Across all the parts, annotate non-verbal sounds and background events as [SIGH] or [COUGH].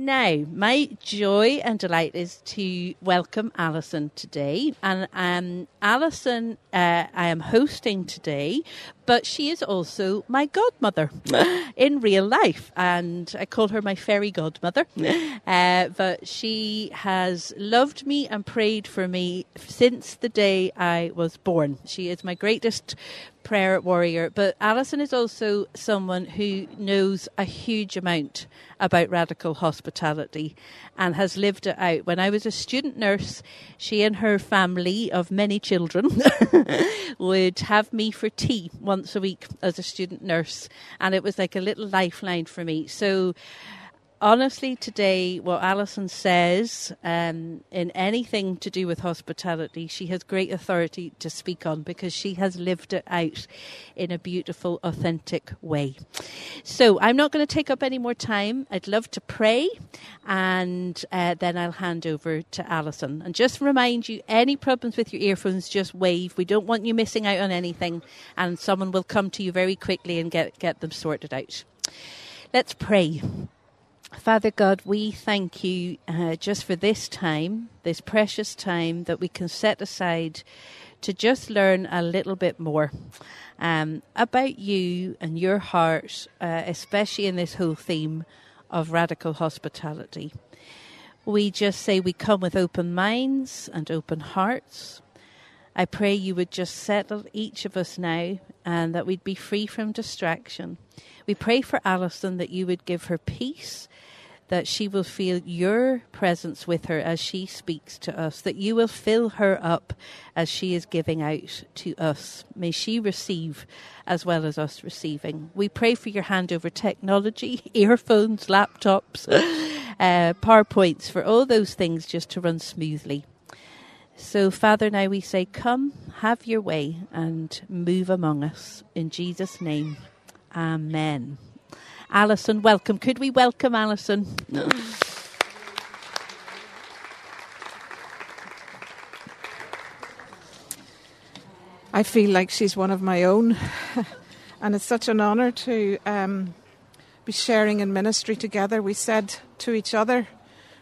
Now, my joy and delight is to welcome Alison today. And um, Alison, uh, I am hosting today, but she is also my godmother [LAUGHS] in real life. And I call her my fairy godmother. [LAUGHS] Uh, but she has loved me and prayed for me since the day I was born. She is my greatest prayer warrior, but Alison is also someone who knows a huge amount about radical hospitality and has lived it out. When I was a student nurse, she and her family of many children [LAUGHS] would have me for tea once a week as a student nurse, and it was like a little lifeline for me. So honestly, today, what Alison says um, in anything to do with hospitality, she has great authority to speak on because she has lived it out in a beautiful, authentic way. So I'm not going to take up any more time. I'd love to pray and uh, then I'll hand over to Alison. And just remind you any problems with your earphones, just wave. We don't want you missing out on anything, and someone will come to you very quickly and get, get them sorted out. Let's pray. Father God, we thank you uh, just for this time, this precious time that we can set aside to just learn a little bit more um, about you and your heart, uh, especially in this whole theme of radical hospitality. We just say we come with open minds and open hearts. I pray you would just settle each of us now and that we'd be free from distraction. We pray for Alison that you would give her peace that she will feel your presence with her as she speaks to us, that you will fill her up as she is giving out to us. May she receive as well as us receiving. We pray for your hand over technology, [LAUGHS] earphones, laptops, [LAUGHS] uh, PowerPoints, for all those things just to run smoothly. So, Father, now we say, Come, have your way, and move among us. In Jesus' name, Amen. Alison, welcome. Could we welcome Alison? I feel like she's one of my own, [LAUGHS] and it's such an honour to um, be sharing in ministry together. We said to each other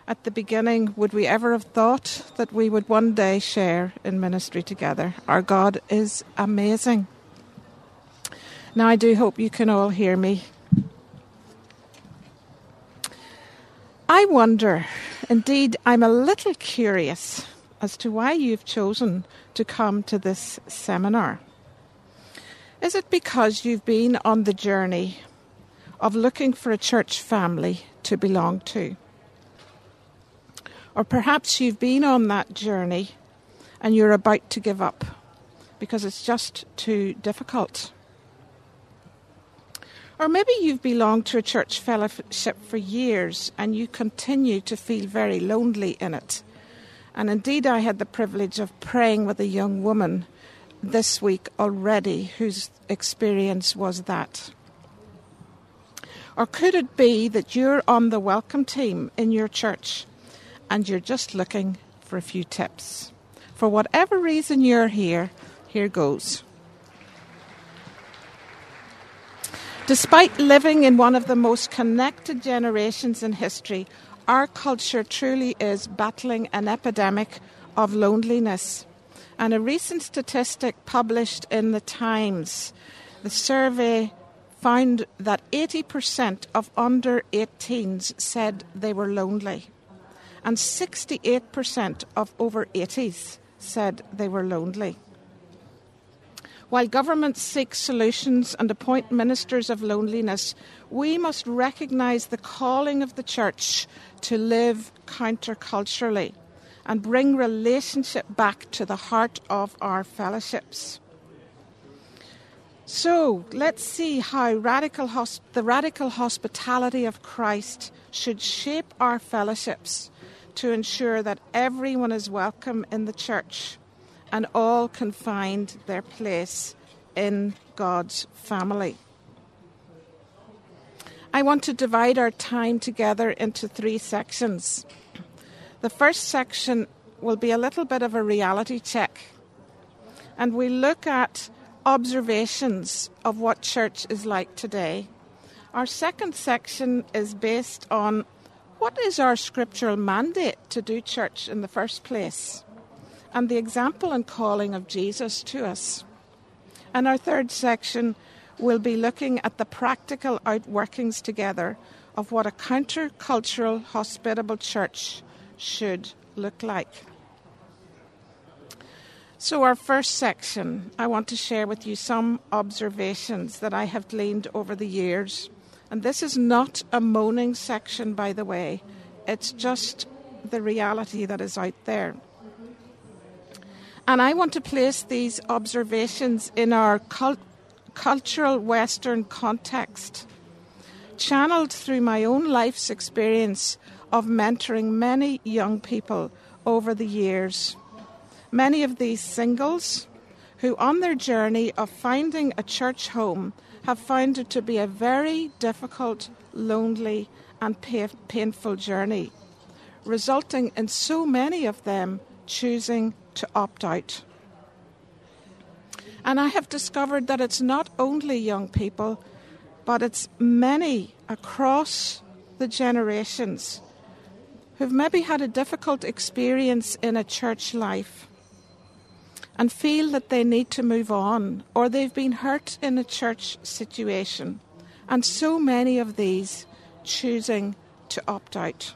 at the beginning, would we ever have thought that we would one day share in ministry together? Our God is amazing. Now, I do hope you can all hear me. I wonder, indeed, I'm a little curious as to why you've chosen to come to this seminar. Is it because you've been on the journey of looking for a church family to belong to? Or perhaps you've been on that journey and you're about to give up because it's just too difficult. Or maybe you've belonged to a church fellowship for years and you continue to feel very lonely in it. And indeed, I had the privilege of praying with a young woman this week already whose experience was that. Or could it be that you're on the welcome team in your church and you're just looking for a few tips? For whatever reason you're here, here goes. Despite living in one of the most connected generations in history, our culture truly is battling an epidemic of loneliness. And a recent statistic published in the Times, the survey found that 80% of under 18s said they were lonely, and 68% of over 80s said they were lonely. While governments seek solutions and appoint ministers of loneliness, we must recognise the calling of the church to live counterculturally and bring relationship back to the heart of our fellowships. So let's see how radical hosp- the radical hospitality of Christ should shape our fellowships to ensure that everyone is welcome in the church and all can find their place in God's family. I want to divide our time together into three sections. The first section will be a little bit of a reality check, and we look at observations of what church is like today. Our second section is based on what is our scriptural mandate to do church in the first place? And the example and calling of Jesus to us. And our third section will be looking at the practical outworkings together of what a countercultural, hospitable church should look like. So, our first section, I want to share with you some observations that I have gleaned over the years. And this is not a moaning section, by the way, it's just the reality that is out there. And I want to place these observations in our cult- cultural Western context, channeled through my own life's experience of mentoring many young people over the years. Many of these singles who, on their journey of finding a church home, have found it to be a very difficult, lonely, and painful journey, resulting in so many of them choosing to opt out. And I have discovered that it's not only young people, but it's many across the generations who've maybe had a difficult experience in a church life and feel that they need to move on or they've been hurt in a church situation. And so many of these choosing to opt out.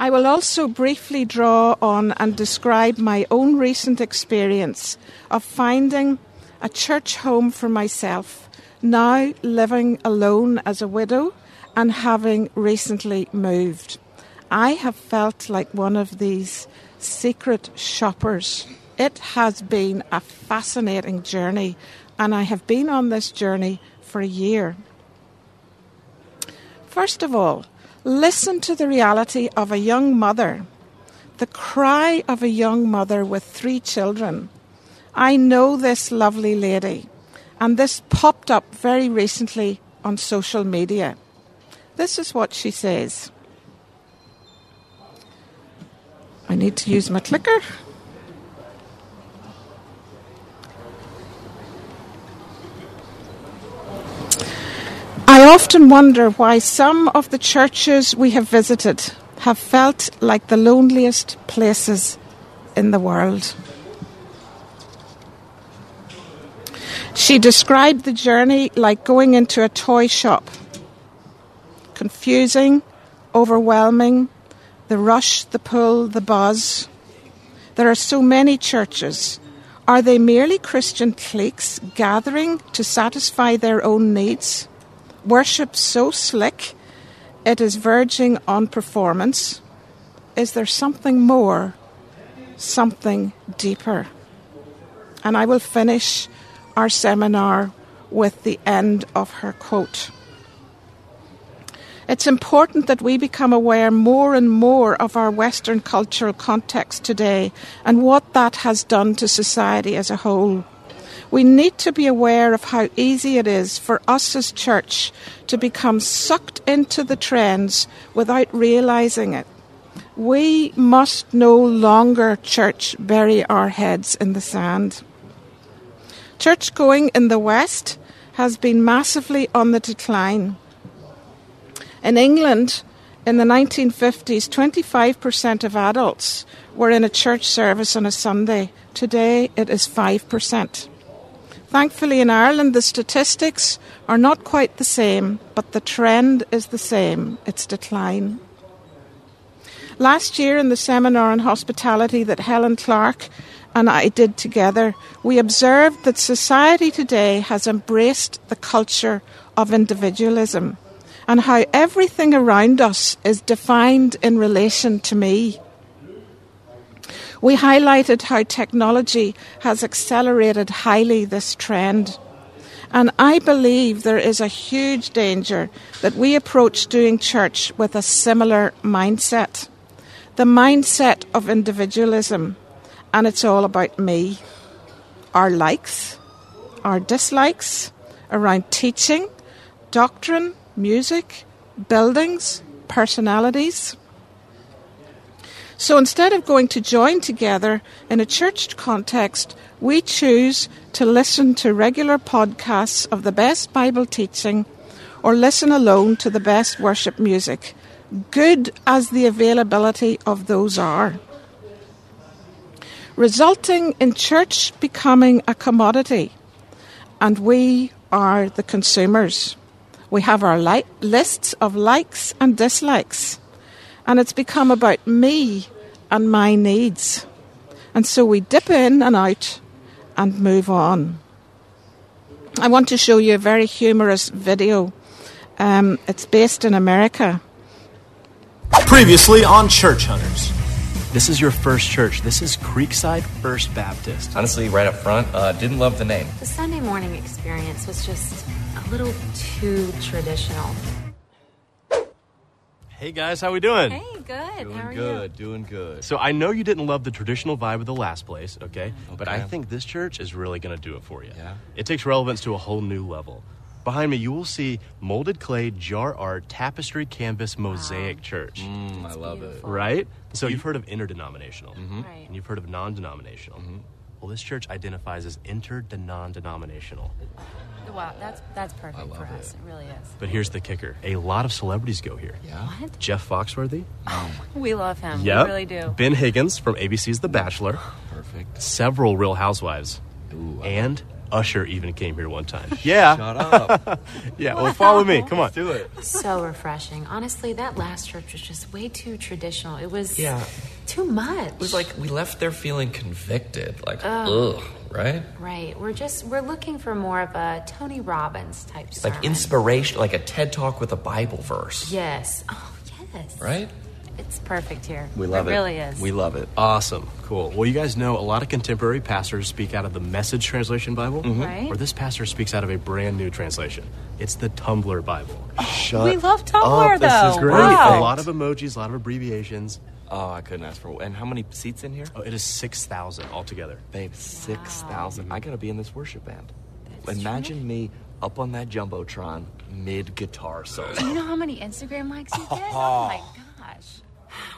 I will also briefly draw on and describe my own recent experience of finding a church home for myself, now living alone as a widow and having recently moved. I have felt like one of these secret shoppers. It has been a fascinating journey, and I have been on this journey for a year. First of all, listen to the reality of a young mother, the cry of a young mother with three children. I know this lovely lady, and this popped up very recently on social media. This is what she says. I need to use my clicker. I often wonder why some of the churches we have visited have felt like the loneliest places in the world. She described the journey like going into a toy shop confusing, overwhelming, the rush, the pull, the buzz. There are so many churches. Are they merely Christian cliques gathering to satisfy their own needs? Worship so slick it is verging on performance? Is there something more, something deeper? And I will finish our seminar with the end of her quote. It's important that we become aware more and more of our Western cultural context today and what that has done to society as a whole. We need to be aware of how easy it is for us as church to become sucked into the trends without realizing it. We must no longer, church, bury our heads in the sand. Church going in the West has been massively on the decline. In England, in the 1950s, 25% of adults were in a church service on a Sunday. Today, it is 5%. Thankfully, in Ireland, the statistics are not quite the same, but the trend is the same it's decline. Last year, in the seminar on hospitality that Helen Clark and I did together, we observed that society today has embraced the culture of individualism and how everything around us is defined in relation to me. We highlighted how technology has accelerated highly this trend. And I believe there is a huge danger that we approach doing church with a similar mindset the mindset of individualism, and it's all about me. Our likes, our dislikes around teaching, doctrine, music, buildings, personalities. So instead of going to join together in a church context, we choose to listen to regular podcasts of the best Bible teaching or listen alone to the best worship music, good as the availability of those are, resulting in church becoming a commodity, and we are the consumers. We have our li- lists of likes and dislikes, and it's become about me and my needs. And so we dip in and out and move on. I want to show you a very humorous video. Um, it's based in America. Previously on Church Hunters. This is your first church. This is Creekside First Baptist. Honestly, right up front, uh, didn't love the name. The Sunday morning experience was just a little too traditional. Hey guys, how we doing? Hey, good. Doing How are good, doing good. So I know you didn't love the traditional vibe of the last place, okay? But I think this church is really going to do it for you. Yeah? It takes relevance to a whole new level. Behind me, you will see molded clay, jar art, tapestry, canvas, mosaic church. Mm, I love it. Right? So you've heard of interdenominational, Mm-hmm. Right. and you've heard of non-denominational. Well, this church identifies as inter-non-denominational. you? Wow, that's that's perfect love for us. it. It really is. But here's the kicker: a lot of celebrities go here. Yeah? What? Jeff Foxworthy. Oh [LAUGHS] We love him. Yep. We really do. Ben Higgins from ABC's The Bachelor. [GASPS] Perfect. Several Real Housewives. Ooh, I and Usher even came here one time. [LAUGHS] Yeah. Shut up. [LAUGHS] Yeah. Well, follow me. Come on. Do it. So refreshing. Honestly, that last church was just way too traditional. It was Yeah. too much. It was like we left there feeling convicted. Like, ugh, right? right. We're just we're looking for more of a Tony Robbins type sermon. Like inspiration, like a TED talk with a Bible verse. Yes. Oh yes. Right? It's perfect here. We love it. It really is. We love it. Awesome. Cool. Well, you guys know a lot of contemporary pastors speak out of the Message Translation Bible. Mm-hmm. Right. Or this pastor speaks out of a brand new translation. It's the Tumblr Bible. Oh, Shut we love Tumblr up. This is Great. Wow. A lot of emojis, a lot of abbreviations. Oh, I couldn't ask for And how many seats in here? Oh, it is 6,000 altogether. Babe, 6,000. Mm-hmm. I gotta be in this worship band. Imagine me up on that Jumbotron mid guitar solo. Do you know how many Instagram likes you get? [LAUGHS] Oh my gosh.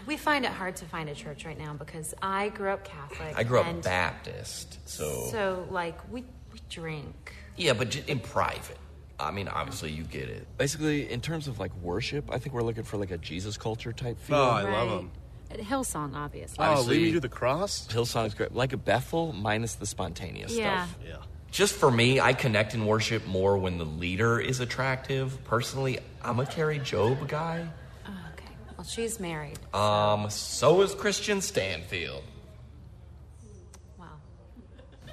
We find it hard to find a church right now because I grew up Catholic. I grew up and Baptist, so. So, like, we, we drink. Yeah, but j- in private. I mean, obviously, you get it. Basically, in terms of like worship, I think we're looking for like a Jesus culture type feel. Oh, I love right? 'em. At Hillsong, obviously. Oh, Obviously- lead me to the cross? Hillsong's great. Like a Bethel minus the spontaneous Yeah. stuff. Yeah. Just for me, I connect in worship more when the leader is attractive. Personally, I'm a Kari Jobe guy. Oh, okay. Well, she's married. Um, so is Kristian Stanfill.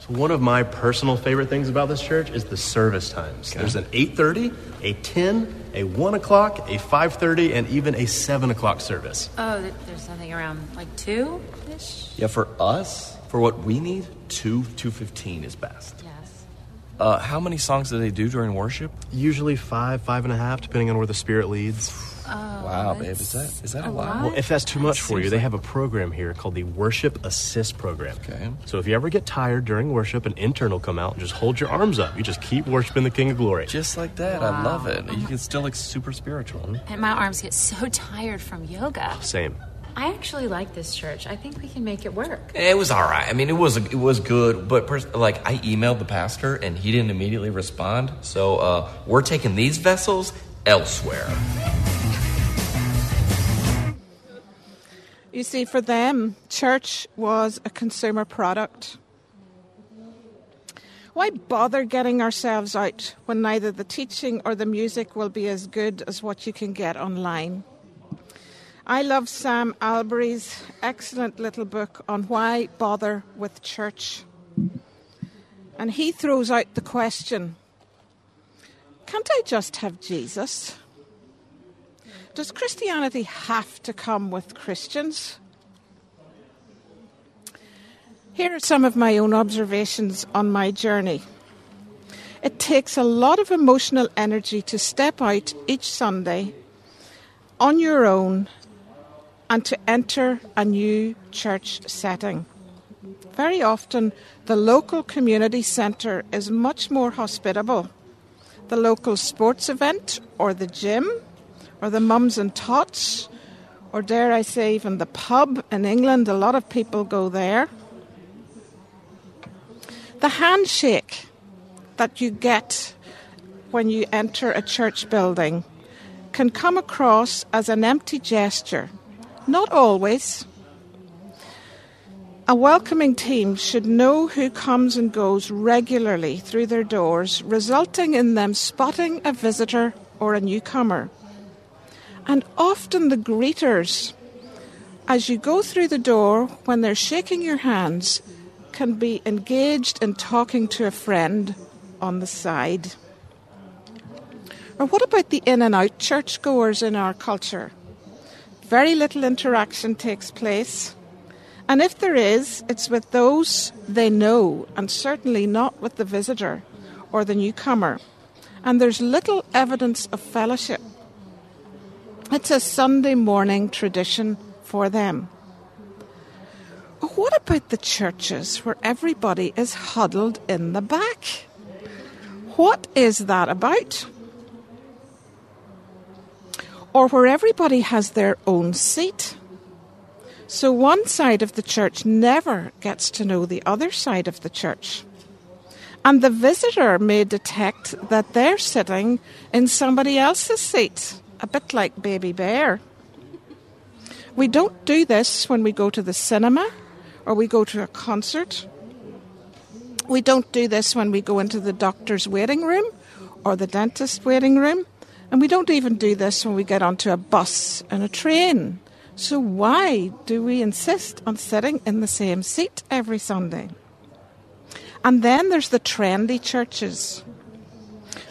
Wow. So one of my personal favorite things about this church is the service times. There's an 8.30, a 10, a 1 o'clock, a 5.30, and even a 7 o'clock service. Oh, there's something around like two ish? Yeah, for us, for what we need, two two fifteen is best. Yes. Uh, how many songs do they do during worship? Usually five, five and a half, depending on where the spirit leads. Wow, babe, is that is that a, a lot? lot. Well, if that's too much for you, seems they like- have a program here called the Worship Assist Program. Okay. So if you ever get tired during worship, an intern will come out and just hold your arms up. You just keep worshiping the King of Glory. Just like that, I love it. You can still look super spiritual. And my arms get so tired from yoga. Same. I actually like this church. I think we can make it work. It was all right. I mean, it was it was good, but pers- like I emailed the pastor and he didn't immediately respond. So uh, we're taking these vessels elsewhere. You see, for them, church was a consumer product. Why bother getting ourselves out when neither the teaching or the music will be as good as what you can get online? I love Sam Allberry's excellent little book on why bother with church. And he throws out the question Can't I just have Jesus? Does Christianity have to come with Christians? Here are some of my own observations on my journey. It takes a lot of emotional energy to step out each Sunday on your own and to enter a new church setting. Very often, the local community centre is much more hospitable. The local sports event, or the gym, or the mums and tots, or dare I say, even the pub in England, a lot of people go there. The handshake that you get when you enter a church building can come across as an empty gesture. Not always. A welcoming team should know who comes and goes regularly through their doors, resulting in them spotting a visitor or a newcomer. And often the greeters, as you go through the door, when they're shaking your hands, can be engaged in talking to a friend on the side. Or what about the in and out churchgoers in our culture? Very little interaction takes place. And if there is, it's with those they know, and certainly not with the visitor or the newcomer. And there's little evidence of fellowship. It's a Sunday morning tradition for them. What about the churches where everybody is huddled in the back? What is that about? Or where everybody has their own seat? So one side of the church never gets to know the other side of the church. And the visitor may detect that they're sitting in somebody else's seat, a bit like Baby Bear. We don't do this when we go to the cinema or we go to a concert. We don't do this when we go into the doctor's waiting room or the dentist's waiting room. And we don't even do this when we get onto a bus and a train. So, why do we insist on sitting in the same seat every Sunday? And then there's the trendy churches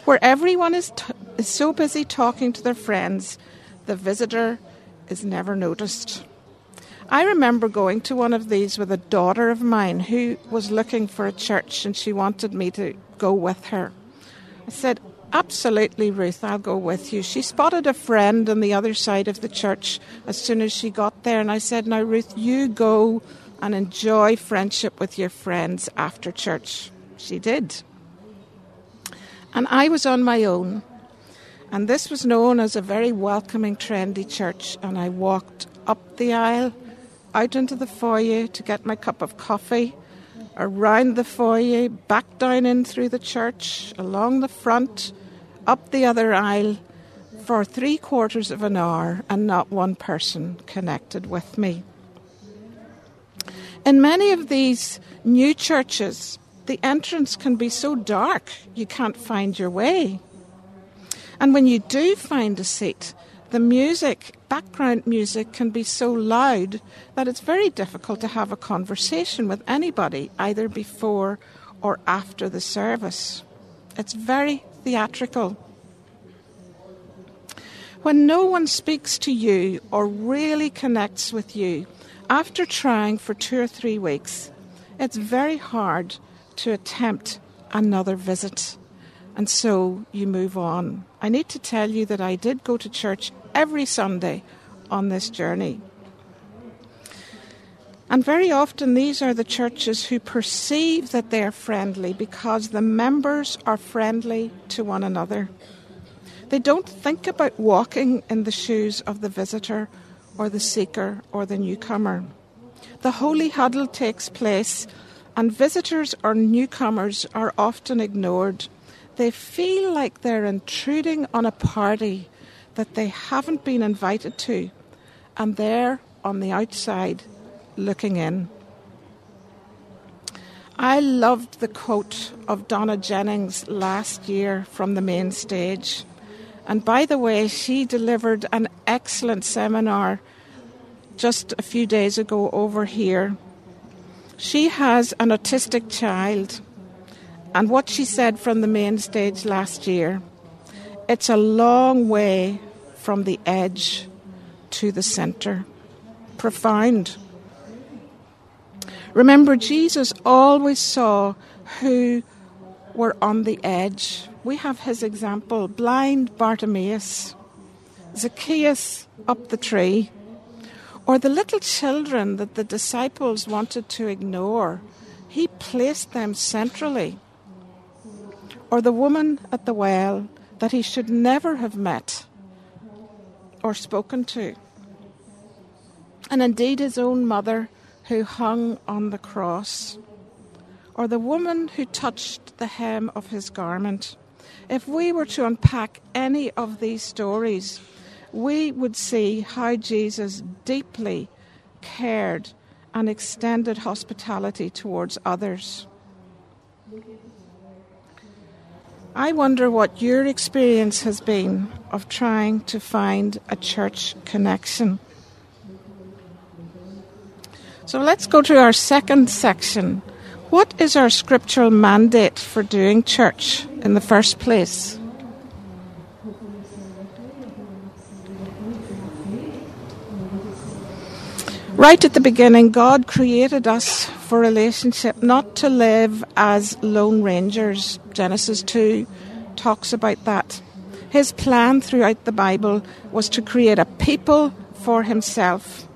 where everyone is, t- is so busy talking to their friends, the visitor is never noticed. I remember going to one of these with a daughter of mine who was looking for a church and she wanted me to go with her. I said, Absolutely, Ruth, I'll go with you. She spotted a friend on the other side of the church as soon as she got there, and I said, Now, Ruth, you go and enjoy friendship with your friends after church. She did. And I was on my own, and this was known as a very welcoming, trendy church, and I walked up the aisle, out into the foyer to get my cup of coffee around the foyer, back down in through the church, along the front, up the other aisle for three quarters of an hour, and not one person connected with me. In many of these new churches, the entrance can be so dark you can't find your way. And when you do find a seat, the music, background music, can be so loud that it's very difficult to have a conversation with anybody, either before or after the service. It's very theatrical. When no one speaks to you or really connects with you, after trying for two or three weeks, it's very hard to attempt another visit. And so you move on. I need to tell you that I did go to church every Sunday on this journey. And very often, these are the churches who perceive that they are friendly because the members are friendly to one another. They don't think about walking in the shoes of the visitor or the seeker or the newcomer. The holy huddle takes place, and visitors or newcomers are often ignored. They feel like they're intruding on a party that they haven't been invited to, and they're on the outside looking in. I loved the quote of Donna Jennings last year from the main stage. And by the way, she delivered an excellent seminar just a few days ago over here. She has an autistic child, and what she said from the main stage last year it's a long way from the edge to the center. Profound. Remember, Jesus always saw who were on the edge. We have his example blind Bartimaeus, Zacchaeus up the tree, or the little children that the disciples wanted to ignore. He placed them centrally. Or the woman at the well that he should never have met or spoken to. And indeed, his own mother who hung on the cross, or the woman who touched the hem of his garment. If we were to unpack any of these stories, we would see how Jesus deeply cared and extended hospitality towards others. I wonder what your experience has been of trying to find a church connection. So let's go to our second section. What is our scriptural mandate for doing church in the first place? Right at the beginning, God created us for relationship, not to live as lone rangers. Genesis 2 talks about that. His plan throughout the Bible was to create a people for himself.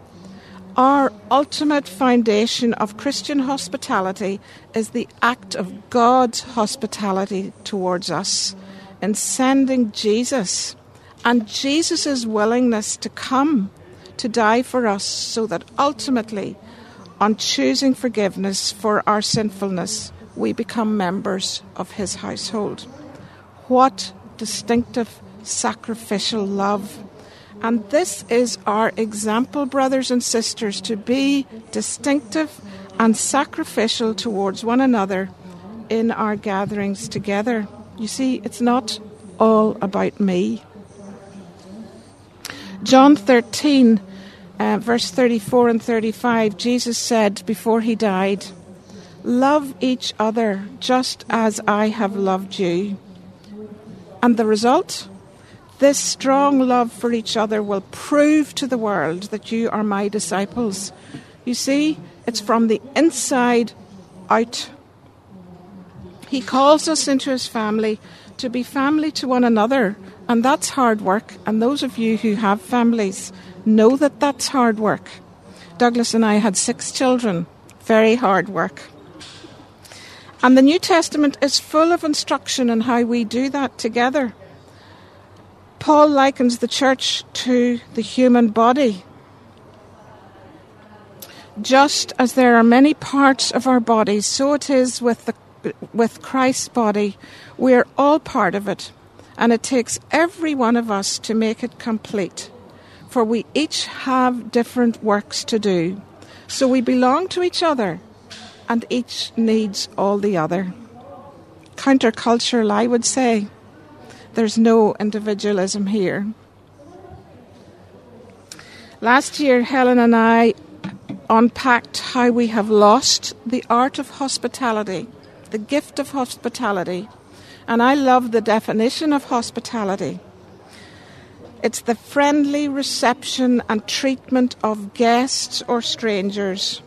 Our ultimate foundation of Christian hospitality is the act of God's hospitality towards us in sending Jesus and Jesus' willingness to come to die for us so that ultimately, on choosing forgiveness for our sinfulness, we become members of his household. What distinctive sacrificial love! And this is our example, brothers and sisters, to be distinctive and sacrificial towards one another in our gatherings together. You see, it's not all about me. John 13 uh, verse 34 and 35, Jesus said before he died, Love each other just as I have loved you. And the result? This strong love for each other will prove to the world that you are my disciples. You see, it's from the inside out. He calls us into his family to be family to one another, and that's hard work. And those of you who have families, know that that's hard work. Douglas and I had six children, very hard work. And the New Testament is full of instruction on how we do that together. Paul likens the church to the human body. Just as there are many parts of our bodies, so it is with, the, with Christ's body. We are all part of it, and it takes every one of us to make it complete for we each have different works to do. So we belong to each other, and each needs all the other. Countercultural, I would say. There's no individualism here. Last year, Helen and I unpacked how we have lost the art of hospitality, the gift of hospitality. And I love the definition of hospitality. It's the friendly reception and treatment of guests or strangers,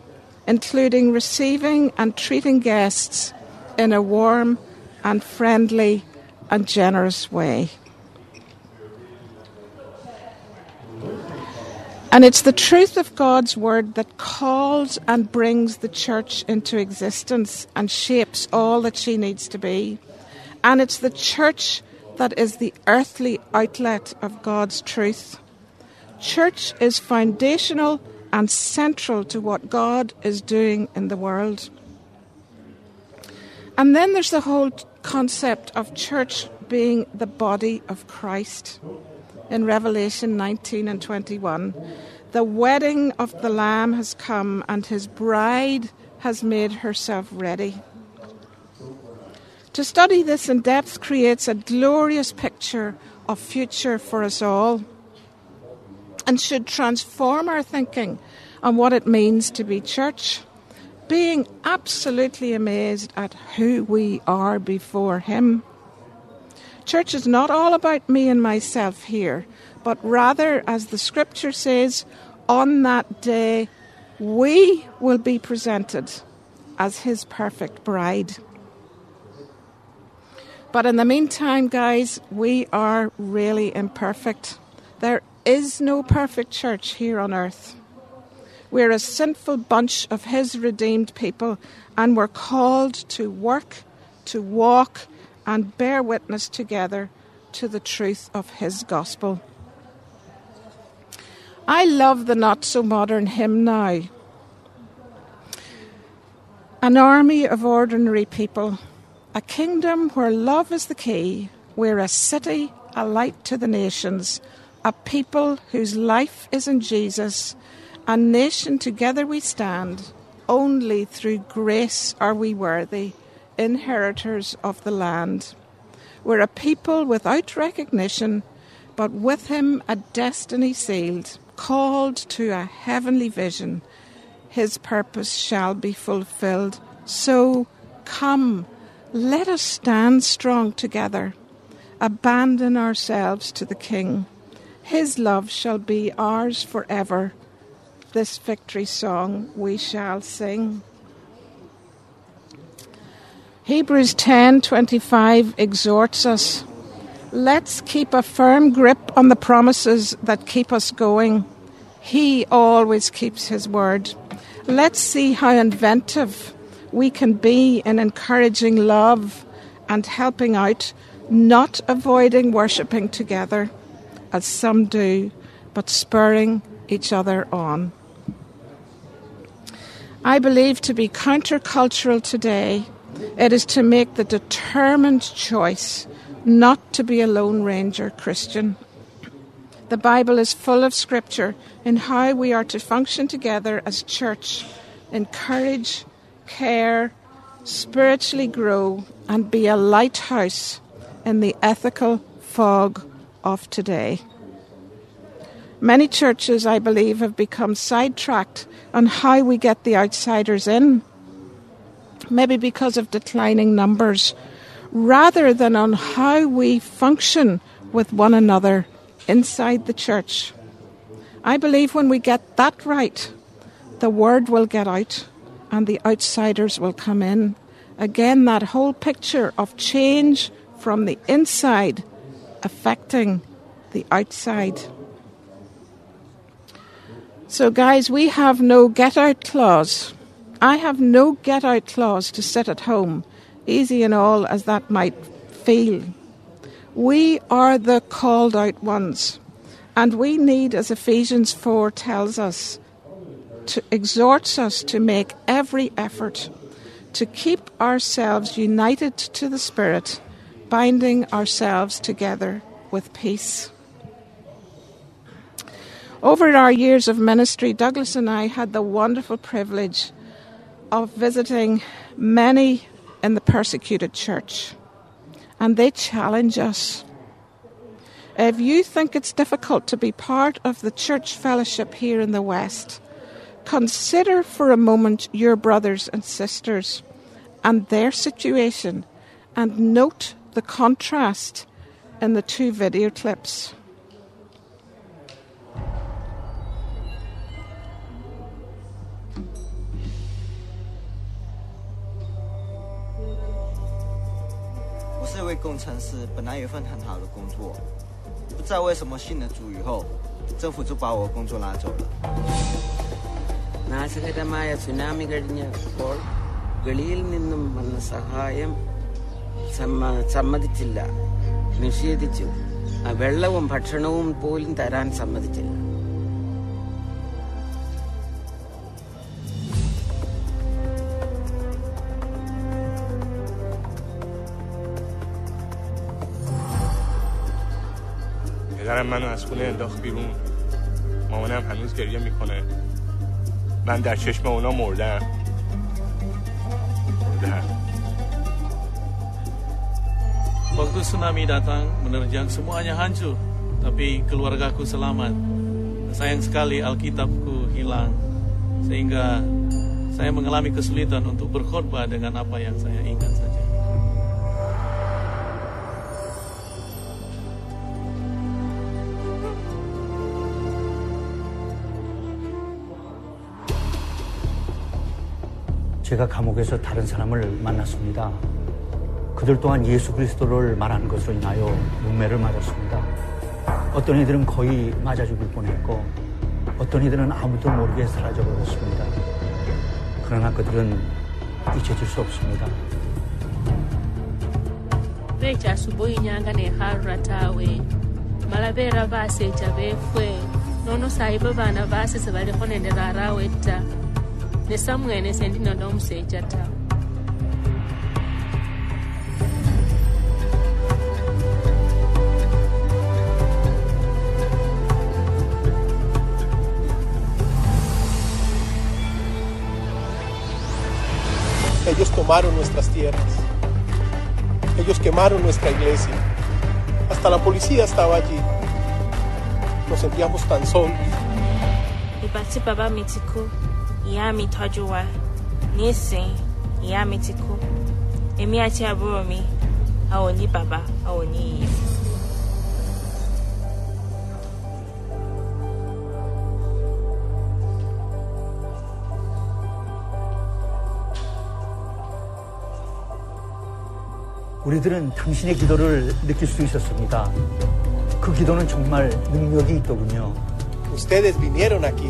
including receiving and treating guests in a warm and friendly and generous way. And it's the truth of God's word that calls and brings the church into existence and shapes all that she needs to be. And it's the church that is the earthly outlet of God's truth. Church is foundational and central to what God is doing in the world. And then there's the whole concept of church being the body of Christ. In Revelation 19 and 21, the wedding of the Lamb has come, and his bride has made herself ready. To study this in depth creates a glorious picture of future for us all and should transform our thinking on what it means to be church, being absolutely amazed at who we are before Him. Church is not all about me and myself here, but rather, as the scripture says, on that day we will be presented as His perfect bride. But in the meantime, guys, we are really imperfect. There is no perfect church here on earth. We're a sinful bunch of His redeemed people, and we're called to work, to walk, and bear witness together to the truth of His gospel. I love the not so modern hymn now. An army of ordinary people a kingdom where love is the key, We're a city, a light to the nations, a people whose life is in Jesus, a nation together we stand. Only through grace are we worthy, inheritors of the land. We're a people without recognition, but with Him a destiny sealed, called to a heavenly vision. His purpose shall be fulfilled. So come, let us stand strong together, abandon ourselves to the King. His love shall be ours forever. This victory song we shall sing. Hebrews 10:25 exhorts us, let's keep a firm grip on the promises that keep us going. He always keeps his word. Let's see how inventive we can be in encouraging love and helping out, not avoiding worshipping together as some do, but spurring each other on. I believe to be countercultural today, it is to make the determined choice not to be a Lone Ranger Christian. The Bible is full of scripture in how we are to function together as church, encourage, care, spiritually grow, and be a lighthouse in the ethical fog of today. Many churches, I believe, have become sidetracked on how we get the outsiders in, maybe because of declining numbers, rather than on how we function with one another inside the church. I believe when we get that right, the word will get out and the outsiders will come in. Again, that whole picture of change from the inside affecting the outside. So, guys, we have no get out clause. I have no get out clause to sit at home, easy and all as that might feel. We are the called out ones, and we need, as Ephesians 4 tells us, to exhorts us to make every effort to keep ourselves united to the Spirit, binding ourselves together with peace. Over our years of ministry, Douglas and I had the wonderful privilege of visiting many in the persecuted church, and they challenge us. If you think it's difficult to be part of the church fellowship here in the West, consider for a moment your brothers and sisters and their situation and note the contrast in the two video clips. നാശകരമായ tsunami കഴിഞ്ഞപ്പോൾ വെളിയിൽ നിന്നും വന്ന സഹായം സമ്മ- സമ്മതിച്ചില്ല നിഷേധിച്ചു ആ വെള്ളവും ഭക്ഷണവും പോലും തരാൻ സമ്മതിച്ചില്ല پدرم منو از خونه انداخت بیرون مامانم هنوز گریه میکنه من در چشم اونا مردم مردم Waktu tsunami datang menerjang semuanya hancur, tapi keluargaku selamat. Sayang sekali Alkitabku hilang, sehingga saya mengalami kesulitan untuk berkhotbah dengan apa yang saya ingat saja. 제가 감옥에서 다른 사람을 만났습니다. 그들 또한 예수 그리스도를 말하는 것으로 인하여 문매를 맞았습니다. 어떤 이들은 거의 맞아 죽을 뻔했고 어떤 이들은 아무도 모르게 사라져 버렸습니다. 그러나 그들은 잊혀질 수 없습니다. becha asubuhi nyanga ne harra tawe nende rarawe etta ne samwene sendino n'omusejja ta Ellos tomaron nuestras tierras. Ellos quemaron nuestra iglesia. Hasta la policía estaba allí. Nos sentíamos tan solos. México. Ìyá mi tọ́jú wa nísìn ìyá mi ti kú èmi àti àbúrò mi a ò ní bàbá a ò ní ìyá. 우리들은 당신의 기도를 느낄 수 있었습니다. 그 기도는 정말 능력이 있더군요. Ustedes vinieron aquí.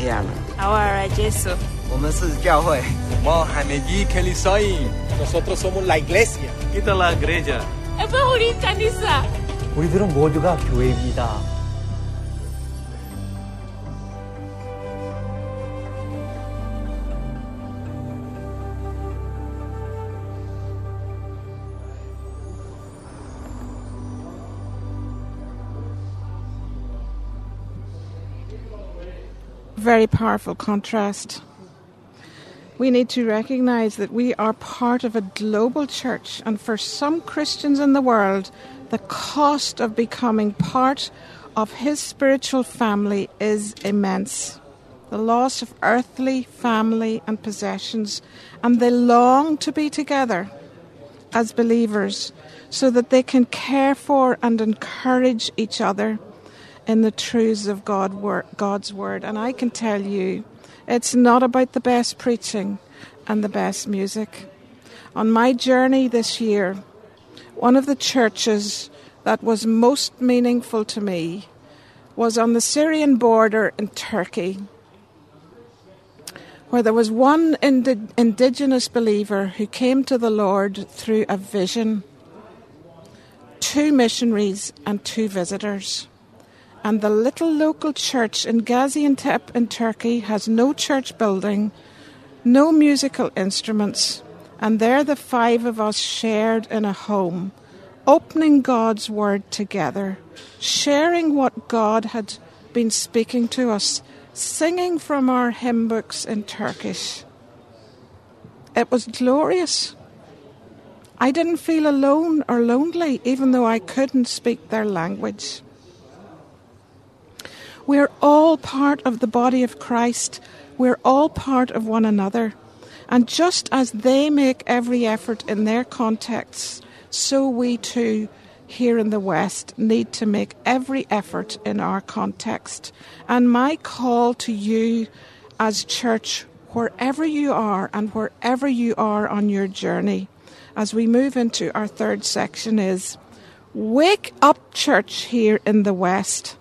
Indiana. How are you, Jesus? 我们是教会。ما همگی Nosotros somos la iglesia. Kita la iglesia. 에바 우리 간이사. 우리들은 모두가 교회입니다. Very powerful contrast. We need to recognize that we are part of a global church, and for some Christians in the world, the cost of becoming part of his spiritual family is immense. The loss of earthly family and possessions, and they long to be together as believers so that they can care for and encourage each other in the truths of God, God's Word. And I can tell you, it's not about the best preaching and the best music. On my journey this year, one of the churches that was most meaningful to me was on the Syrian border in Turkey, where there was one indi- indigenous believer who came to the Lord through a vision, two missionaries, and two visitors. And the little local church in Gaziantep in Turkey has no church building, no musical instruments, and there the five of us shared in a home, opening God's Word together, sharing what God had been speaking to us, singing from our hymn books in Turkish. It was glorious. I didn't feel alone or lonely, even though I couldn't speak their language. We're all part of the body of Christ. We're all part of one another. And just as they make every effort in their contexts, so we too here in the West need to make every effort in our context. And my call to you as church, wherever you are and wherever you are on your journey, as we move into our third section, is wake up, church, here in the West.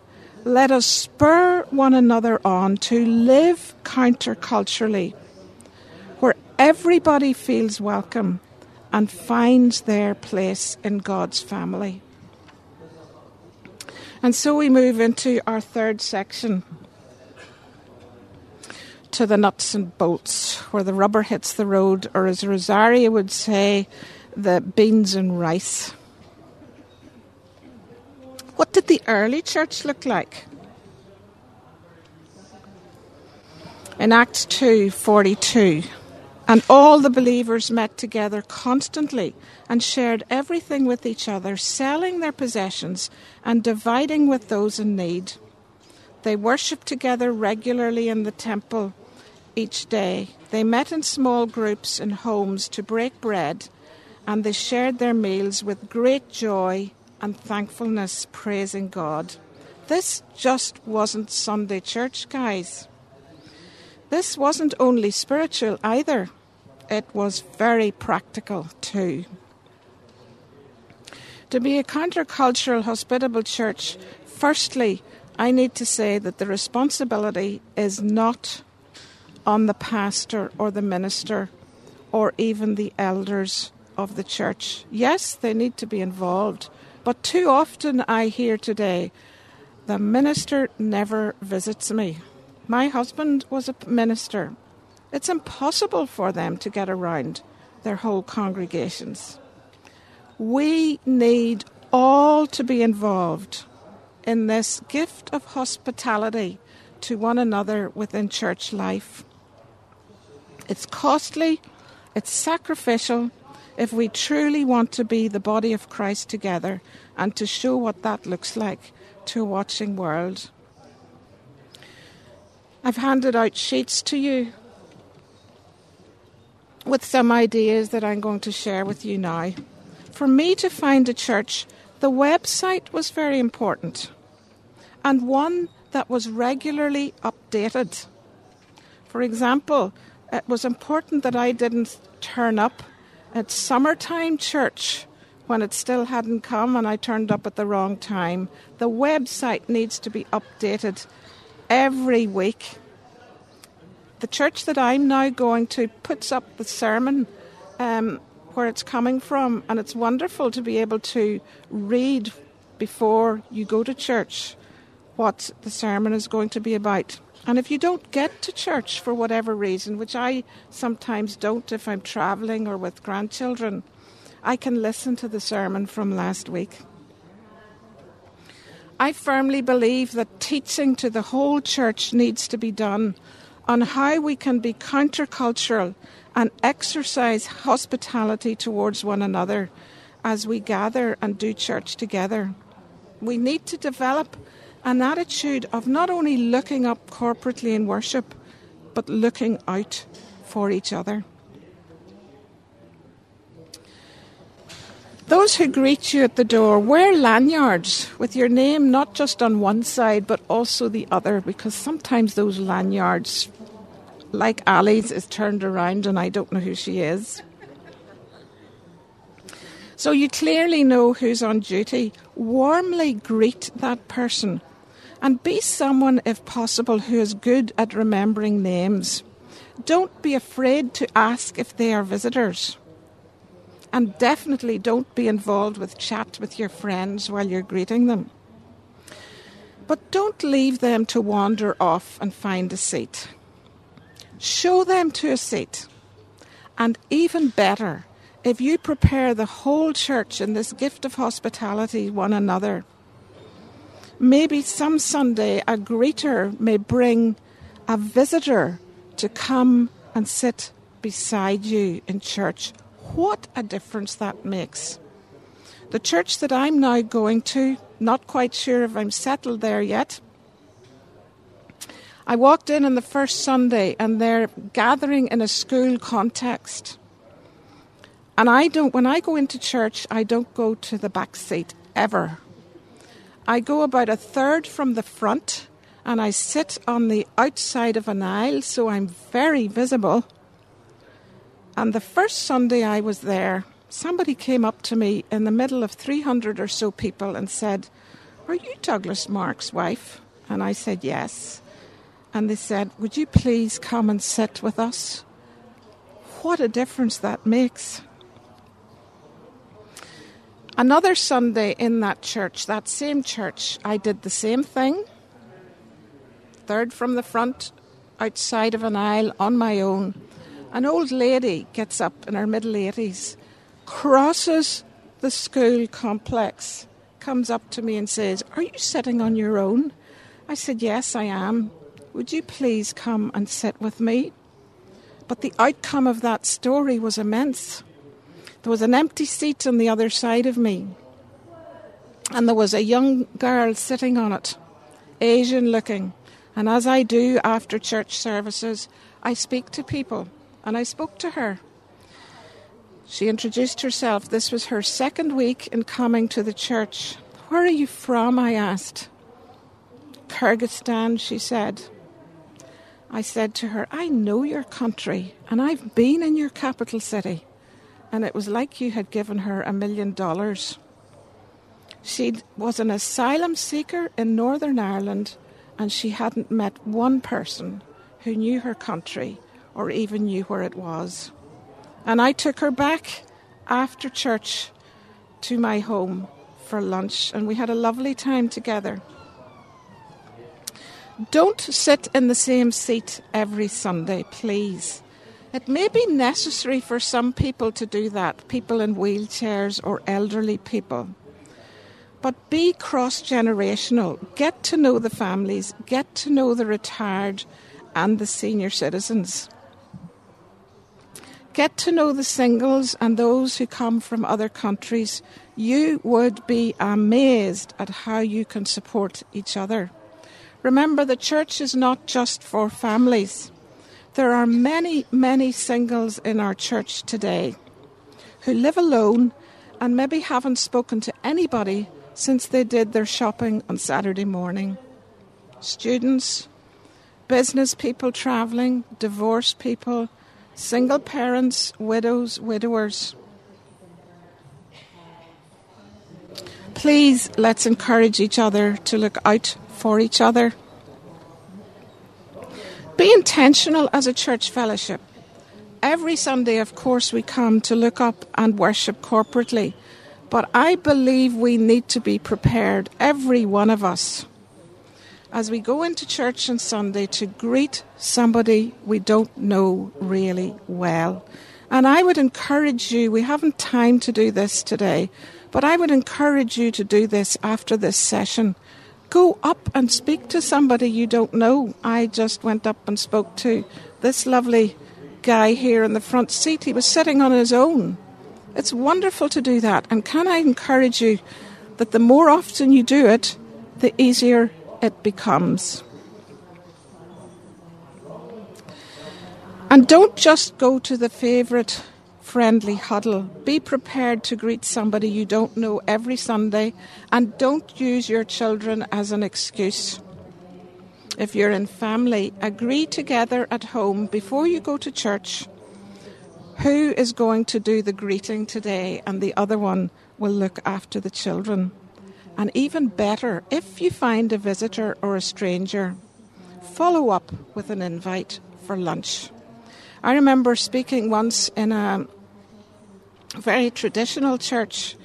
Let us spur one another on to live counterculturally, where everybody feels welcome and finds their place in God's family. And so we move into our third section to the nuts and bolts, where the rubber hits the road, or as Rosaria would say, the beans and rice. What did the early church look like? In Acts 2:42, and all the believers met together constantly and shared everything with each other, selling their possessions and dividing with those in need. They worshipped together regularly in the temple each day. They met in small groups in homes to break bread, and they shared their meals with great joy and thankfulness, praising God. This just wasn't Sunday church, guys. This wasn't only spiritual either, it was very practical too. To be a countercultural, hospitable church, firstly, I need to say that the responsibility is not on the pastor or the minister or even the elders of the church. Yes, they need to be involved, but too often I hear today the minister never visits me. My husband was a minister. It's impossible for them to get around their whole congregations. We need all to be involved in this gift of hospitality to one another within church life. It's costly, it's sacrificial if we truly want to be the body of Christ together and to show what that looks like to a watching world. I've handed out sheets to you with some ideas that I'm going to share with you now. For me to find a church, the website was very important and one that was regularly updated. For example, it was important that I didn't turn up at summertime church when it still hadn't come and I turned up at the wrong time. The website needs to be updated every week. The church that I'm now going to puts up the sermon um, where it's coming from, and it's wonderful to be able to read before you go to church what the sermon is going to be about. And if you don't get to church for whatever reason, which I sometimes don't if I'm travelling or with grandchildren, I can listen to the sermon from last week. I firmly believe that teaching to the whole church needs to be done on how we can be countercultural and exercise hospitality towards one another as we gather and do church together. We need to develop an attitude of not only looking up corporately in worship, but looking out for each other. Those who greet you at the door wear lanyards with your name not just on one side but also the other because sometimes those lanyards, like Ali's, is turned around and I don't know who she is. So you clearly know who's on duty. Warmly greet that person and be someone, if possible, who is good at remembering names. Don't be afraid to ask if they are visitors. And definitely don't be involved with chat with your friends while you're greeting them. But don't leave them to wander off and find a seat. Show them to a seat. And even better, if you prepare the whole church in this gift of hospitality one another, maybe some Sunday a greeter may bring a visitor to come and sit beside you in church what a difference that makes. The church that I'm now going to, not quite sure if I'm settled there yet. I walked in on the first Sunday and they're gathering in a school context. And I don't, when I go into church, I don't go to the back seat ever. I go about a third from the front and I sit on the outside of an aisle so I'm very visible. And the first Sunday I was there, somebody came up to me in the middle of 300 or so people and said, Are you Douglas Mark's wife? And I said, Yes. And they said, Would you please come and sit with us? What a difference that makes. Another Sunday in that church, that same church, I did the same thing. Third from the front, outside of an aisle on my own. An old lady gets up in her middle 80s, crosses the school complex, comes up to me and says, Are you sitting on your own? I said, Yes, I am. Would you please come and sit with me? But the outcome of that story was immense. There was an empty seat on the other side of me, and there was a young girl sitting on it, Asian looking. And as I do after church services, I speak to people and I spoke to her. She introduced herself. This was her second week in coming to the church. Where are you from? I asked. Kyrgyzstan, she said. I said to her, I know your country and I've been in your capital city. And it was like you had given her a million dollars. She was an asylum seeker in Northern Ireland and she hadn't met one person who knew her country or even knew where it was. And I took her back after church to my home for lunch and we had a lovely time together. Don't sit in the same seat every Sunday, please. It may be necessary for some people to do that, people in wheelchairs or elderly people. But be cross generational. Get to know the families, get to know the retired and the senior citizens. Get to know the singles and those who come from other countries. You would be amazed at how you can support each other. Remember, the church is not just for families. There are many, many singles in our church today who live alone and maybe haven't spoken to anybody since they did their shopping on Saturday morning. Students, business people travelling, divorced people, single parents, widows, widowers. Please let's encourage each other to look out for each other. Be intentional as a church fellowship. Every Sunday, of course, we come to look up and worship corporately. But I believe we need to be prepared, every one of us, as we go into church on Sunday to greet somebody we don't know really well. And I would encourage you, we haven't time to do this today, but I would encourage you to do this after this session. Go up and speak to somebody you don't know. I just went up and spoke to this lovely guy here in the front seat. He was sitting on his own. It's wonderful to do that. And can I encourage you that the more often you do it, the easier it becomes. And don't just go to the favourite friendly huddle. Be prepared to greet somebody you don't know every Sunday and don't use your children as an excuse. If you're in family, agree together at home before you go to church who is going to do the greeting today, and the other one will look after the children. And even better, if you find a visitor or a stranger, follow up with an invite for lunch. I remember speaking once in a very traditional church,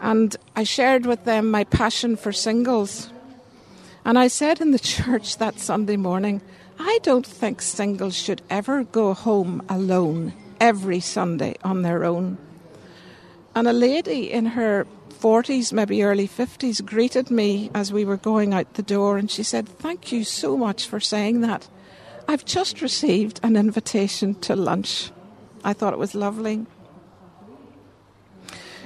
and I shared with them my passion for singles. And I said in the [LAUGHS] church that Sunday morning, I don't think singles should ever go home alone every Sunday on their own. And a lady in her 40s, maybe early 50s, greeted me as we were going out the door and she said, Thank you so much for saying that. I've just received an invitation to lunch. I thought it was lovely.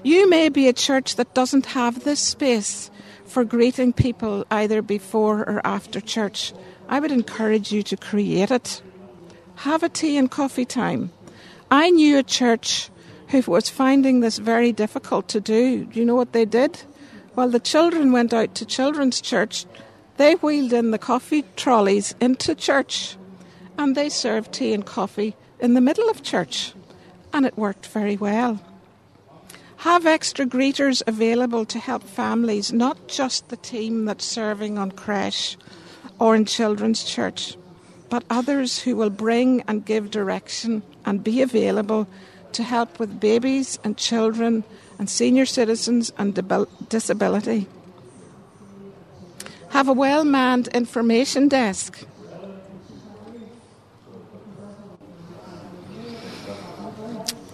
You may be a church that doesn't have this space for greeting people either before or after church. I would encourage you to create it. Have a tea and coffee time. I knew a church who was finding this very difficult to do. Do you know what they did? While the children went out to children's church, they wheeled in the coffee trolleys into church and they served tea and coffee in the middle of church. And it worked very well. Have extra greeters available to help families, not just the team that's serving on creche or in children's church, but others who will bring and give direction and be available to help with babies and children and senior citizens and disability. Have a well manned information desk.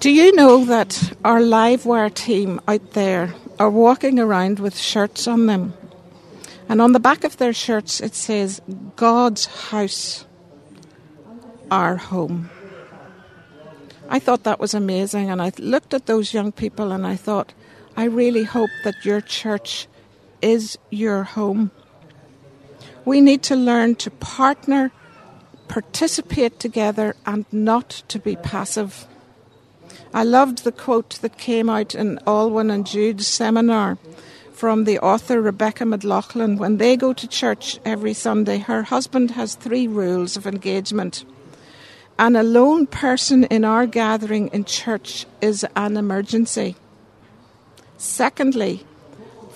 Do you know that our Livewire team out there are walking around with shirts on them? And on the back of their shirts it says, God's house, our home. I thought that was amazing. And I looked at those young people and I thought, I really hope that your church is your home. We need to learn to partner, participate together, and not to be passive. I loved the quote that came out in Alwyn and Jude's seminar from the author Rebecca McLaughlin. When they go to church every Sunday, her husband has three rules of engagement an alone person in our gathering in church is an emergency. Secondly,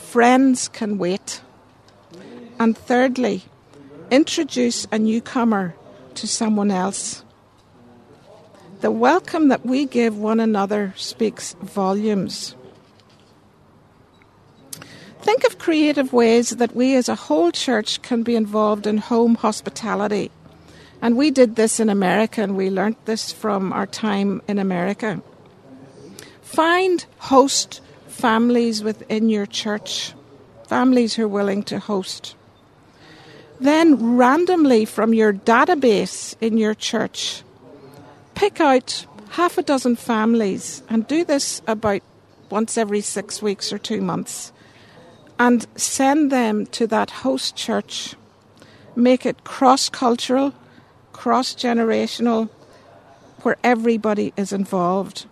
Friends can wait. And thirdly, introduce a newcomer to someone else. The welcome that we give one another speaks volumes. Think of creative ways that we as a whole church can be involved in home hospitality. And we did this in America, and we learnt this from our time in America. Find host families within your church, families who are willing to host. Then, randomly from your database in your church, pick out half a dozen families and do this about once every six weeks or two months and send them to that host church. Make it cross cultural, cross generational, where everybody is involved.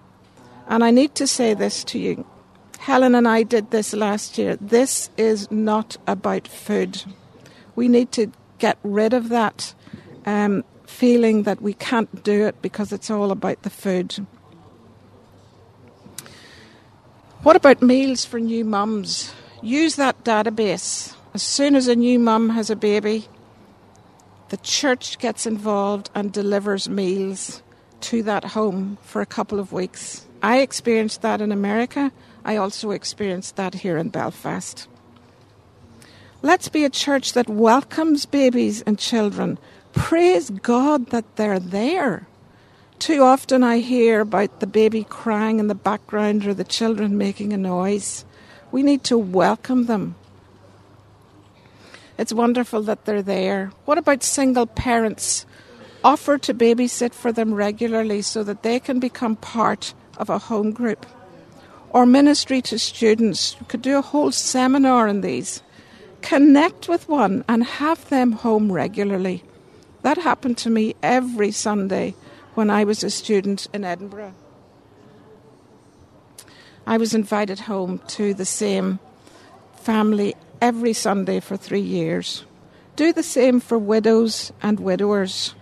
And I need to say this to you. Helen and I did this last year. This is not about food. We need to get rid of that um, feeling that we can't do it because it's all about the food. What about meals for new mums? use that database. As soon as a new mum has a baby, the church gets involved and delivers meals to that home for a couple of weeks. I experienced that in America. I also experienced that here in Belfast. Let's be a church that welcomes babies and children. Praise God that they're there. Too often I hear about the baby crying in the background or the children making a noise. We need to welcome them. It's wonderful that they're there. What about single parents? Offer to babysit for them regularly so that they can become part of a home group. Or ministry to students. Could do a whole seminar on these. Connect with one and have them home regularly. That happened to me every Sunday when I was a student in Edinburgh. I was invited home to the same family every Sunday for three years. Do the same for widows and widowers,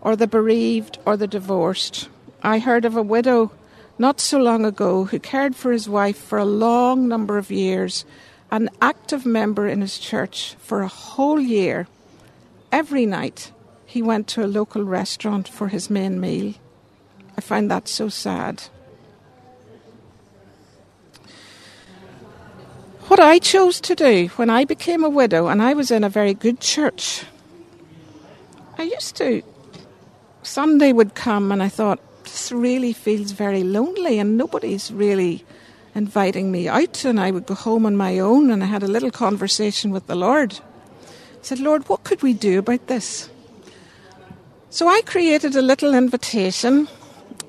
or the bereaved or the divorced. I heard of a widow not so long ago who cared for his wife for a long number of years, an active member in his church for a whole year. Every night he went to a local restaurant for his main meal. I find that so sad. What I chose to do when I became a widow and I was in a very good church, I used to. Sunday would come and I thought, this really feels very lonely and nobody's really inviting me out. And I would go home on my own and I had a little conversation with the Lord. Said, Lord, what could we do about this? So I created a little invitation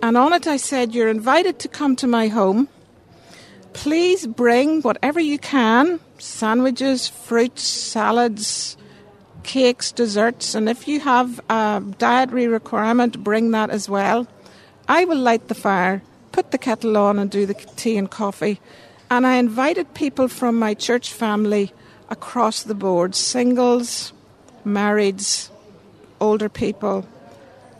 and on it I said, You're invited to come to my home please bring whatever you can sandwiches, fruits, salads, cakes, desserts, and if you have a dietary requirement, bring that as well. I will light the fire, put the kettle on, and do the tea and coffee. And I invited people from my church family across the board singles, marrieds, older people.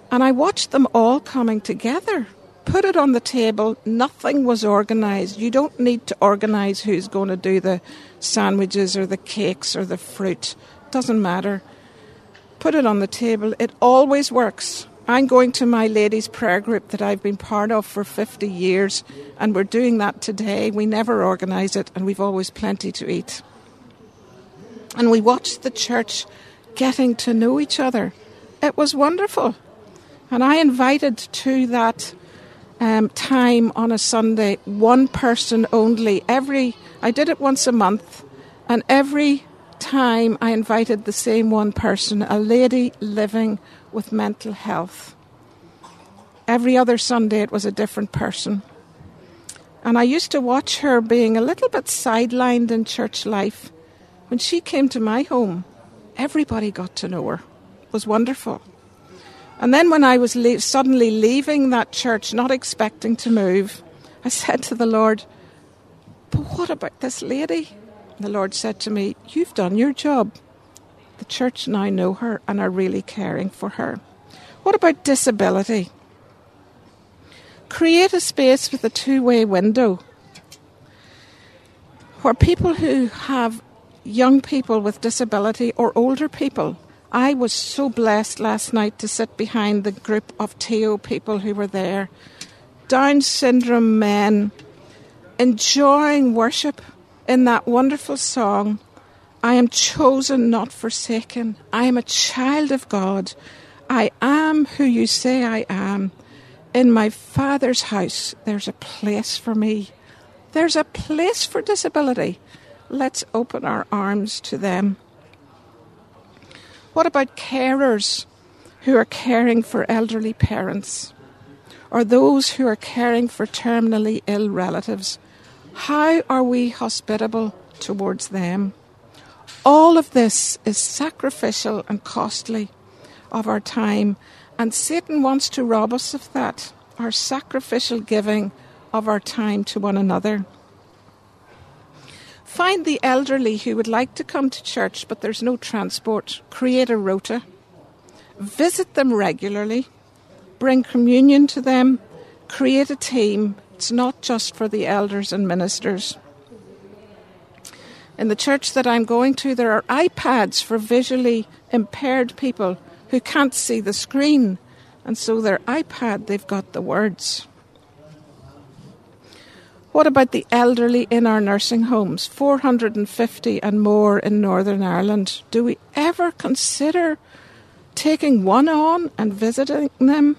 And I watched them all coming together put it on the table. Nothing was organised. You don't need to organise who's going to do the sandwiches or the cakes or the fruit. Doesn't matter. Put it on the table. It always works. I'm going to my ladies' prayer group that I've been part of for 50 years, and we're doing that today. We never organise it, and we've always plenty to eat. And we watched the church getting to know each other. It was wonderful. And I invited to that um, time on a Sunday, one person only. Every I did it once a month, and every time I invited the same one person, a lady living with mental health. Every other Sunday, it was a different person. And I used to watch her being a little bit sidelined in church life. When she came to my home, everybody got to know her. It was wonderful. And then when I was le- suddenly leaving that church, not expecting to move, I [LAUGHS] said to the Lord, But what about this lady? The Lord said to me, You've done your job. The church now know her and are really caring for her. What about disability? Create a space with a two way window. where people who have young people with disability or older people. I was so blessed last night to sit behind the group of TO people who were there. Down syndrome men enjoying worship in that wonderful song I am chosen, not forsaken. I am a child of God. I am who you say I am. In my Father's house, there's a place for me. There's a place for disability. Let's open our arms to them. What about carers who are caring for elderly parents or those who are caring for terminally ill relatives? How are we hospitable towards them? All of this is sacrificial and costly of our time, and Satan wants to rob us of that, our sacrificial giving of our time to one another. Find the elderly who would like to come to church but there's no transport. Create a rota. Visit them regularly. Bring communion to them. Create a team. It's not just for the elders and ministers. In the church that I'm going to, there are iPads for visually impaired people who can't see the screen. And so their iPad, they've got the words. What about the elderly in our nursing homes? 450 and more in Northern Ireland. Do we ever consider taking one on and visiting them?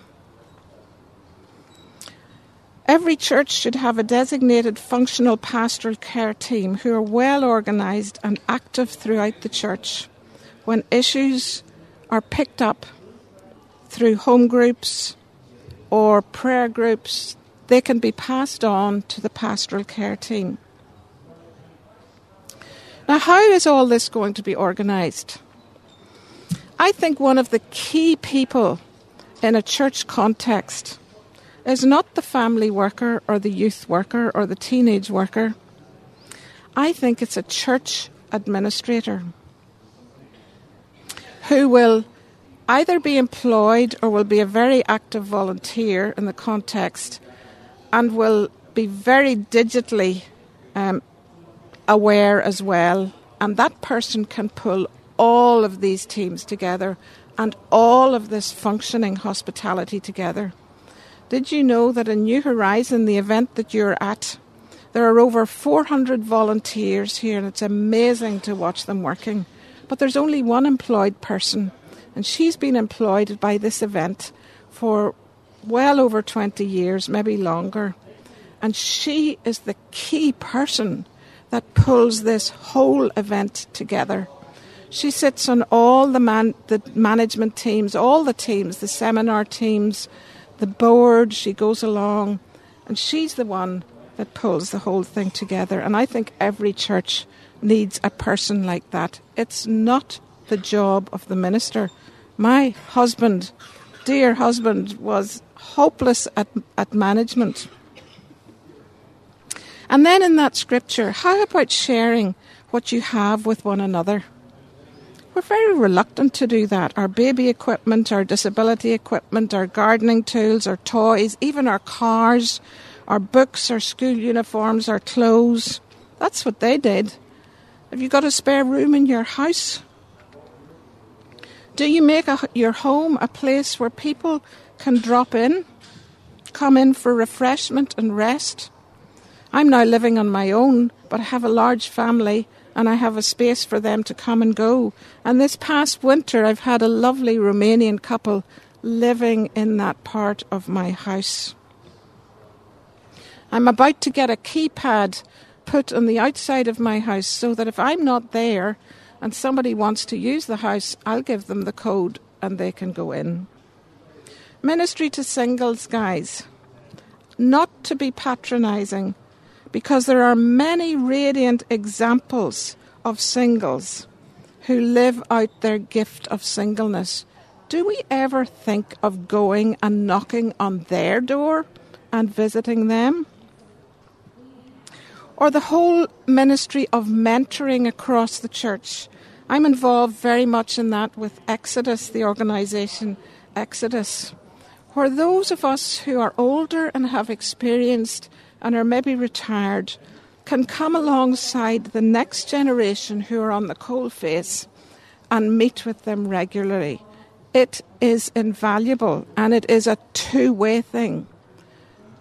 Every church should have a designated functional pastoral care team who are well organised and active throughout the church. When issues are picked up through home groups or prayer groups, they can be passed on to the pastoral care team. Now, how is all this going to be organised? I think one of the key people in a church context is not the family worker or the youth worker or the teenage worker. I think it's a church administrator who will either be employed or will be a very active volunteer in the context and will be very digitally um, aware as well. And that person can pull all of these teams together and all of this functioning hospitality together. Did you know that in New Horizon, the event that you're at, there are over 400 volunteers here, and it's amazing to watch them working. But there's only one employed person, and she's been employed by this event for well over 20 years, maybe longer. And she is the key person that pulls this whole event together. She sits on all the, man, the management teams, all the teams, the seminar teams, the board. She goes along, and she's the one that pulls the whole thing together. And I think every church needs a person like that. It's not the job of the minister. My husband, dear husband, was hopeless at, at management. And then in that scripture, how about sharing what you have with one another? We're very reluctant to do that. Our baby equipment, our disability equipment, our gardening tools, our toys, even our cars, our books, our school uniforms, our clothes. That's what they did. Have you got a spare room in your house? Do you make a, your home a place where people can drop in, come in for refreshment and rest. I'm now living on my own, but I have a large family and I have a space for them to come and go. And this past winter, I've had a lovely Romanian couple living in that part of my house. I'm about to get a keypad put on the outside of my house so that if I'm not there and somebody wants to use the house, I'll give them the code and they can go in. Ministry to singles, guys. Not to be patronising, because there are many radiant examples of singles who live out their gift of singleness. Do we ever think of going and knocking on their door and visiting them? Or the whole ministry of mentoring across the church. I'm involved very much in that with Exodus, the organisation Exodus where those of us who are older and have experienced and are maybe retired can come alongside the next generation who are on the coal face and meet with them regularly. It is invaluable and it is a two way thing.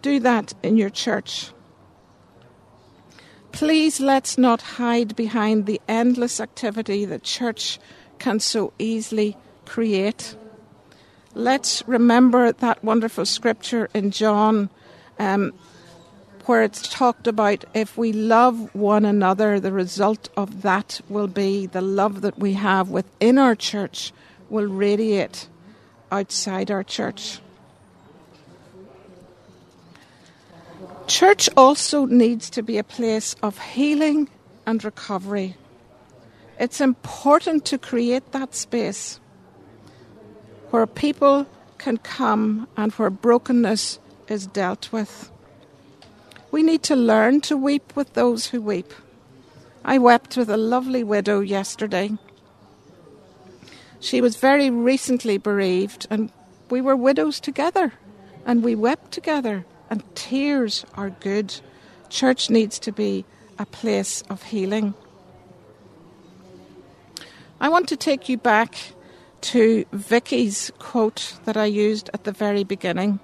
Do that in your church. Please let's not hide behind the endless activity that church can so easily create. Let's remember that wonderful scripture in John um, where it's talked about if we love one another, the result of that will be the love that we have within our church will radiate outside our church. Church also needs to be a place of healing and recovery. It's important to create that space where people can come and where brokenness is dealt with. We need to learn to weep with those who weep. I wept with a lovely widow yesterday. She was very recently bereaved, and we were widows together, and we wept together and tears are good. Church needs to be a place of healing. I want to take you back to Vicky's quote that I used at the very beginning.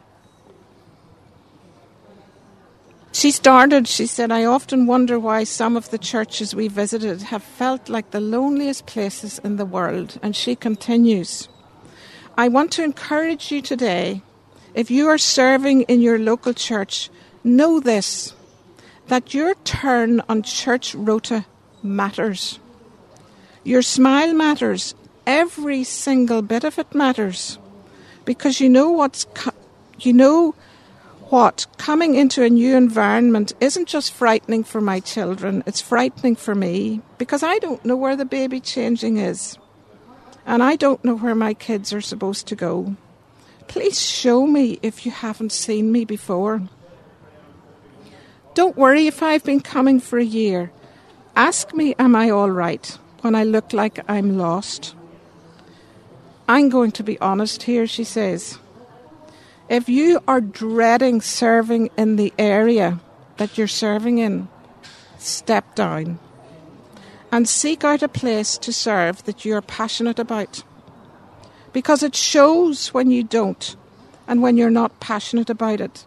She started, she said, I often wonder why some of the churches we visited have felt like the loneliest places in the world. And she continues, I want to encourage you today if you are serving in your local church, know this that your turn on church rota matters. Your smile matters. Every single bit of it matters. Because you know what's co- you know what coming into a new environment isn't just frightening for my children, it's frightening for me because I don't know where the baby changing is. And I don't know where my kids are supposed to go. Please show me if you haven't seen me before. Don't worry if I've been coming for a year. Ask me, am I all right when I look like I'm lost? I'm going to be honest here, she says. If you are dreading serving in the area that you're serving in, step down and seek out a place to serve that you're passionate about because it shows when you don't and when you're not passionate about it.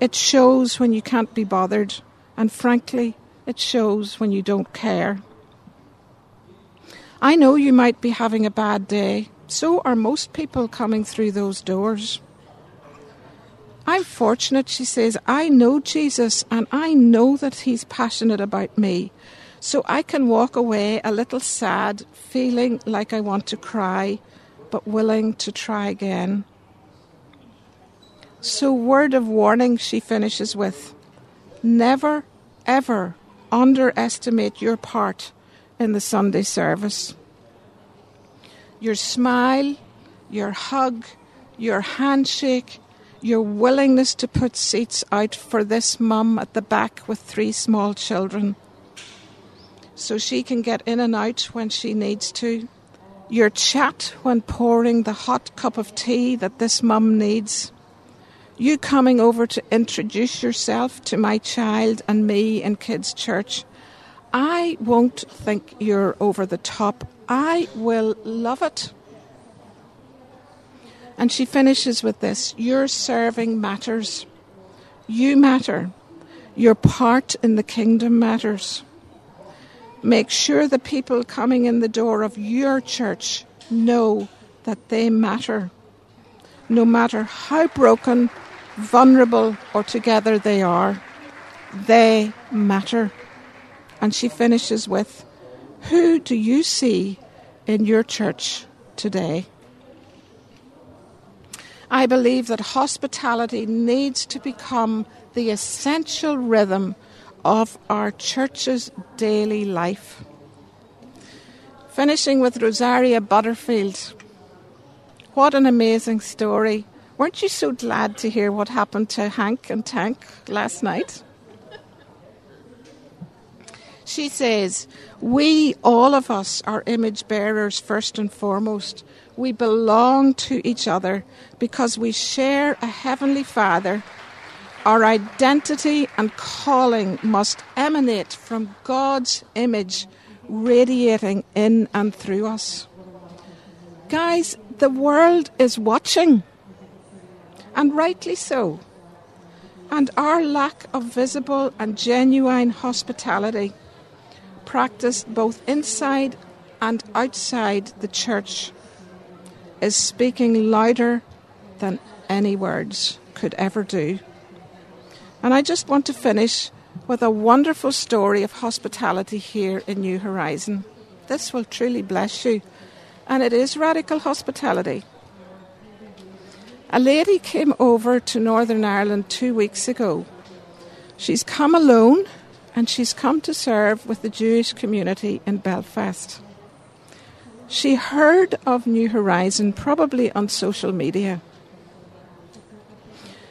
It shows when you can't be bothered, and frankly, it shows when you don't care. I know you might be having a bad day. So are most people coming through those doors. I'm fortunate, she says. I know Jesus and I know that He's passionate about me. So I can walk away a little sad, feeling like I want to cry, but willing to try again. So, word of warning she finishes with never, ever underestimate your part in the Sunday service. Your smile, your hug, your handshake, your willingness to put seats out for this mum at the back with three small children so she can get in and out when she needs to your chat when pouring the hot cup of tea that this mum needs, you coming over to introduce yourself to my child and me in kids' church. I won't think you're over the top. I will love it. And she finishes with this Your serving matters. You matter. Your part in the kingdom matters. Make sure the people coming in the door of your church know that they matter. No matter how broken, vulnerable, or together they are, they matter. And she finishes with Who do you see in your church today? I believe that hospitality needs to become the essential rhythm of our church's daily life. Finishing with Rosaria Butterfield. What an amazing story. Weren't you so glad to hear what happened to Hank and Tank last night? She says, We, all of us, are image bearers first and foremost. We belong to each other because we share a Heavenly Father Our identity and calling must emanate from God's image radiating in and through us. Guys, the world is watching, and rightly so. And our lack of visible and genuine hospitality, practiced both inside and outside the church, is speaking louder than any words could ever do. And I just want to finish with a wonderful story of hospitality here in New Horizon. This will truly bless you, and it is radical hospitality. A lady came over to Northern Ireland two weeks ago. She's come alone and she's come to serve with the Jewish community in Belfast. She heard of New Horizon probably on social media.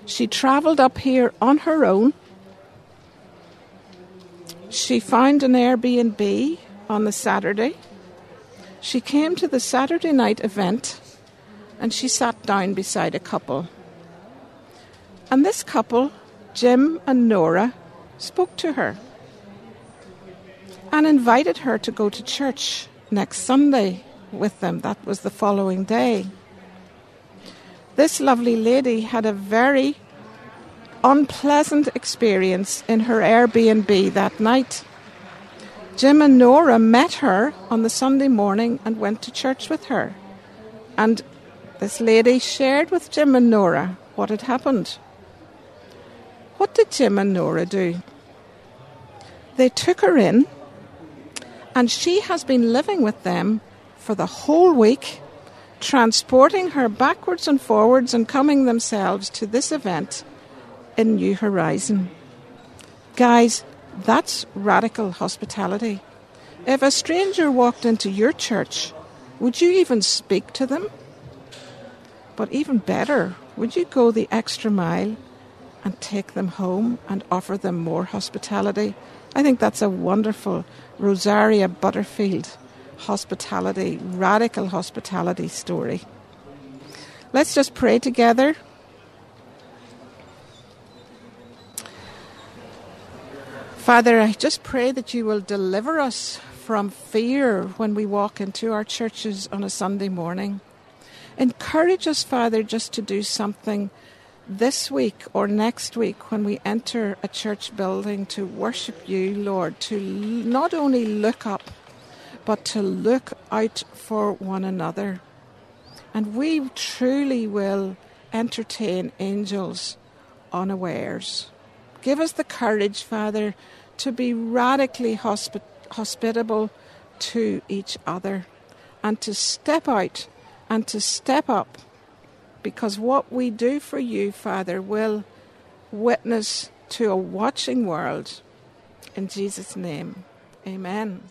She travelled up here on her own. She found an Airbnb on the Saturday. She came to the Saturday night event and she sat down beside a couple. And this couple, Jim and Nora, spoke to her and invited her to go to church next Sunday with them. That was the following day. This lovely lady had a very unpleasant experience in her Airbnb that night. Jim and Nora met her on the Sunday morning and went to church with her. And this lady shared with Jim and Nora what had happened. What did Jim and Nora do? They took her in, and she has been living with them for the whole week transporting her backwards and forwards and coming themselves to this event in New Horizon. Guys, that's radical hospitality. If a stranger walked into your church, would you even speak to them? But even better, would you go the extra mile and take them home and offer them more hospitality? I think that's a wonderful Rosaria Butterfield hospitality, radical hospitality story. Let's just pray together. Father, I just pray that you will deliver us from fear when we walk into our churches on a Sunday morning. Encourage us, Father, just to do something this week or next week when we enter a church building to worship you, Lord, to not only look up but to look out for one another. And we truly will entertain angels unawares. Give us the courage, Father, to be radically hospi- hospitable to each other and to step out and to step up because what we do for you, Father, will witness to a watching world. In Jesus' name, amen.